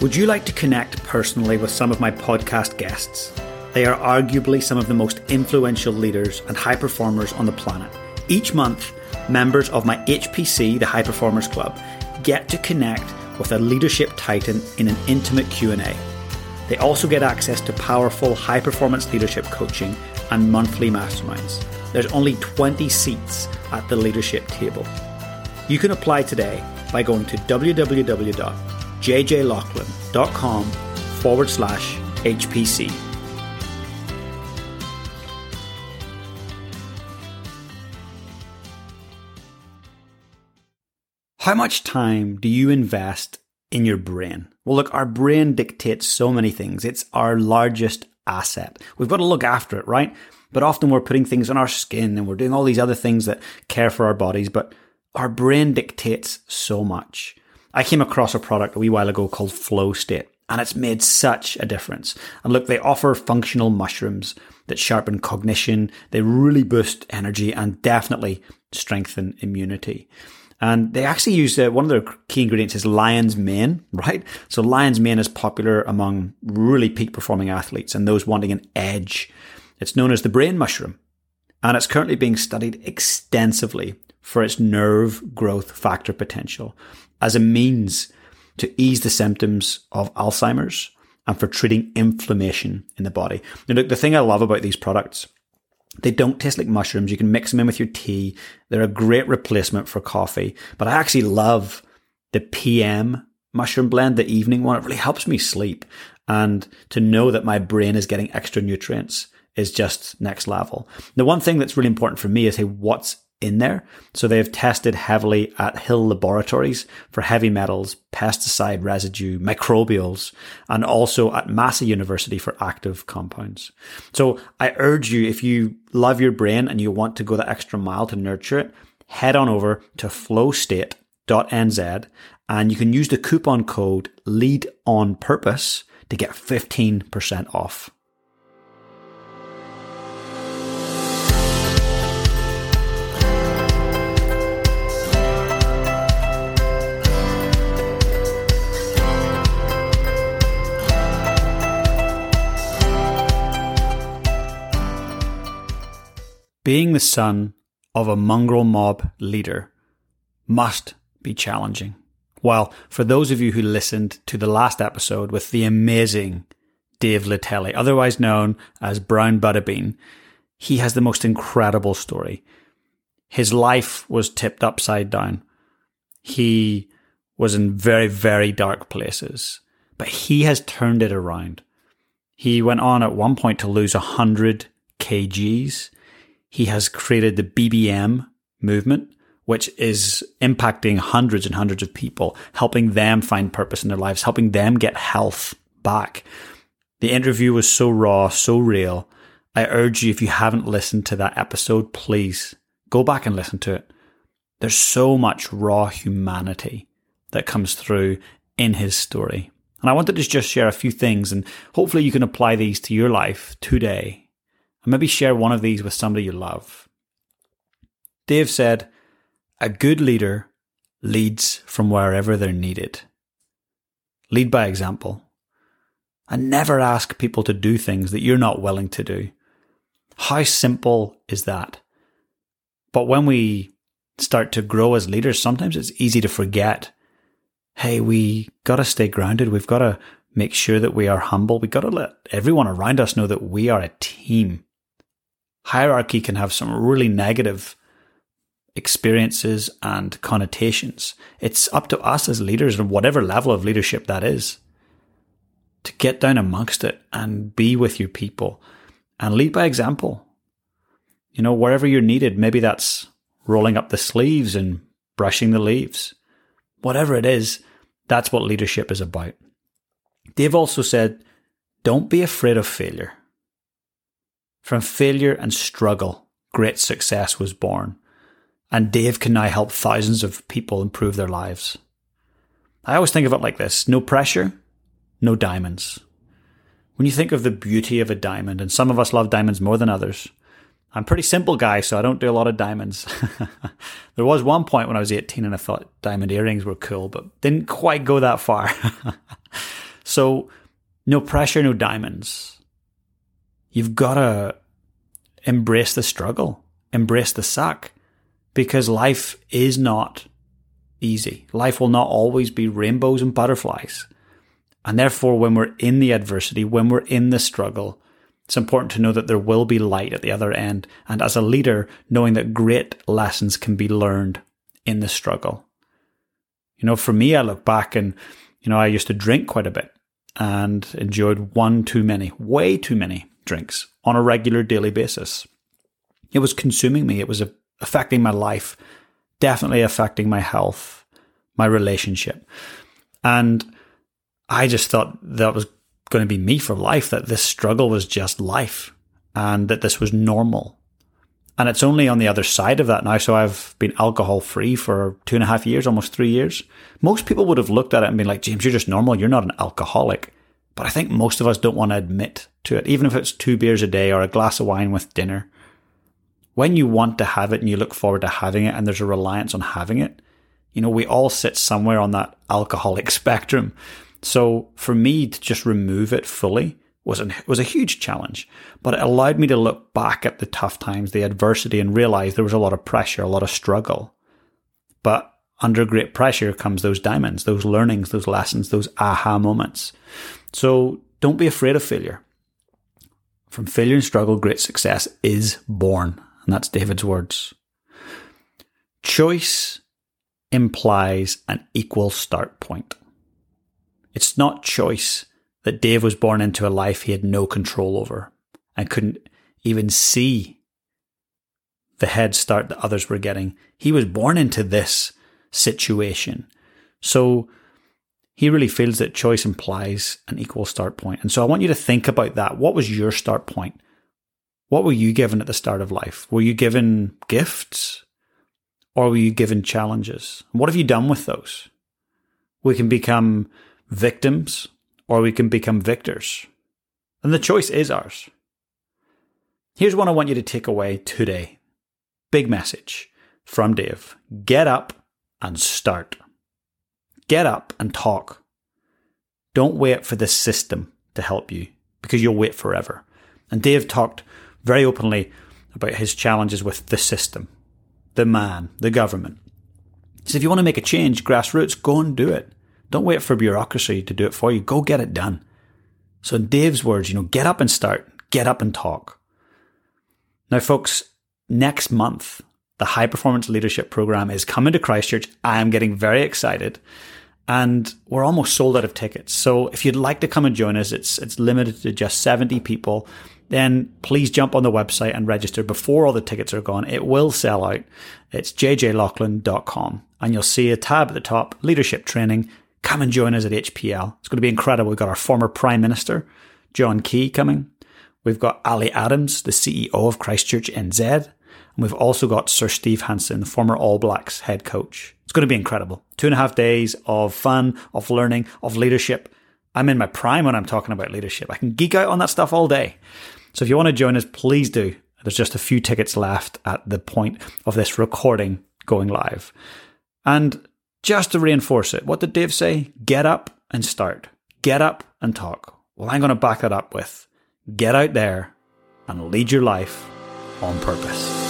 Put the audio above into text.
Would you like to connect personally with some of my podcast guests? They are arguably some of the most influential leaders and high performers on the planet. Each month, members of my HPC, the High Performers Club, get to connect with a leadership titan in an intimate Q&A. They also get access to powerful high performance leadership coaching and monthly masterminds. There's only 20 seats at the leadership table. You can apply today by going to www.jjlaughlin.com forward slash HPC. How much time do you invest in your brain? Well, look, our brain dictates so many things. It's our largest asset. We've got to look after it, right? But often we're putting things on our skin and we're doing all these other things that care for our bodies, but our brain dictates so much. I came across a product a wee while ago called Flow State, and it's made such a difference. And look, they offer functional mushrooms that sharpen cognition, they really boost energy, and definitely strengthen immunity. And they actually use uh, one of their key ingredients is lion's mane, right? So lion's mane is popular among really peak performing athletes and those wanting an edge. It's known as the brain mushroom, and it's currently being studied extensively for its nerve growth factor potential as a means to ease the symptoms of Alzheimer's and for treating inflammation in the body. Now, look, the thing I love about these products they don't taste like mushrooms. You can mix them in with your tea. They're a great replacement for coffee. But I actually love the PM mushroom blend, the evening one. It really helps me sleep. And to know that my brain is getting extra nutrients is just next level. The one thing that's really important for me is hey, what's in there. So they have tested heavily at Hill Laboratories for heavy metals, pesticide residue, microbials, and also at Massey University for active compounds. So I urge you, if you love your brain and you want to go the extra mile to nurture it, head on over to flowstate.nz and you can use the coupon code lead on purpose to get 15% off. Being the son of a mongrel mob leader must be challenging. Well, for those of you who listened to the last episode with the amazing Dave Letele, otherwise known as Buttabean, he has the most incredible story. His life was tipped upside down. He was in very, very dark places, but he has turned it around. He went on at one point to lose 100 kgs he has created the BBM movement, which is impacting hundreds and hundreds of people, helping them find purpose in their lives, helping them get health back. The interview was so raw, so real. I urge you, if you haven't listened to that episode, please go back and listen to it. There's so much raw humanity that comes through in his story. And I wanted to just share a few things, and hopefully you can apply these to your life today and maybe share one of these with somebody you love. Dave said, A good leader leads from wherever they're needed. Lead by example. And never ask people to do things that you're not willing to do. How simple is that? But when we start to grow as leaders, sometimes it's easy to forget hey, we got to stay grounded. We've got to make sure that we are humble. We've got to let everyone around us know that we are a team hierarchy can have some really negative experiences and connotations. It's up to us as leaders, and whatever level of leadership that is, to get down amongst it and be with your people and lead by example. You know, wherever you're needed, maybe that's rolling up the sleeves and brushing the leaves. Whatever it is, that's what leadership is about. Dave also said, don't be afraid of failure. From failure and struggle, great success was born, and Dave can now help thousands of people improve their lives. I always think of it like this no pressure, no diamonds. When you think of the beauty of a diamond, and some of us love diamonds more than others, I'm a pretty simple guy, so I don't do a lot of diamonds. there was one point when I was 18 and I thought diamond earrings were cool, but didn't quite go that far. So, no pressure, no diamonds. You've got to embrace the struggle, embrace the suck, because life is not easy. Life will not always be rainbows and butterflies. And therefore, when we're in the adversity, when we're in the struggle, it's important to know that there will be light at the other end. And as a leader, knowing that great lessons can be learned in the struggle. You know, for me, I look back and, you know, I used to drink quite a bit and enjoyed one too many, way too many drinks on a regular daily basis. It was consuming me. It was affecting my life, definitely affecting my health, my relationship. And I just thought that was going to be me for life, that this struggle was just life and that this was normal. And it's only on the other side of that now. So I've been alcohol free for two and a half years, almost three years. Most people would have looked at it and been like, James, you're just normal. You're not an alcoholic. But I think most of us don't want to admit to it, even if it's two beers a day or a glass of wine with dinner. When you want to have it and you look forward to having it and there's a reliance on having it, you know, we all sit somewhere on that alcoholic spectrum. So for me to just remove it fully was an, was a huge challenge, but it allowed me to look back at the tough times, the adversity, and realize there was a lot of pressure, a lot of struggle. But under great pressure comes those diamonds, those learnings, those lessons, those aha moments. So don't be afraid of failure. From failure and struggle, great success is born. And that's David's words. Choice implies an equal start point. It's not choice that Dave was born into a life he had no control over and couldn't even see the head start that others were getting. He was born into this situation. So he really feels that choice implies an equal start point. And so I want you to think about that. What was your start point? What were you given at the start of life? Were you given gifts or were you given challenges? What have you done with those? We can become victims or we can become victors. And the choice is ours. Here's what I want you to take away today. Big message from Dave. Get up and start. Get up and talk. Don't wait for the system to help you because you'll wait forever. And Dave talked very openly about his challenges with the system, the man, the government. So if you want to make a change, grassroots, go and do it. Don't wait for bureaucracy to do it for you. Go get it done. So in Dave's words, you know, get up and start, get up and talk. Now, folks, next month, the high performance leadership program is coming to Christchurch. I am getting very excited and we're almost sold out of tickets. So if you'd like to come and join us, it's, it's limited to just 70 people. Then please jump on the website and register before all the tickets are gone. It will sell out. It's jjlaughlin.com and you'll see a tab at the top, leadership training Come and join us at HPL. It's going to be incredible. We've got our former Prime Minister, John Key, coming. We've got Ali Adams, the CEO of Christchurch NZ. And we've also got Sir Steve Hansen, the former All Blacks head coach. It's going to be incredible. Two and a half days of fun, of learning, of leadership. I'm in my prime when I'm talking about leadership. I can geek out on that stuff all day. So if you want to join us, please do. There's just a few tickets left at the point of this recording going live. And just to reinforce it, what did Dave say? Get up and start. Get up and talk. Well, I'm going to back that up with get out there and lead your life on purpose.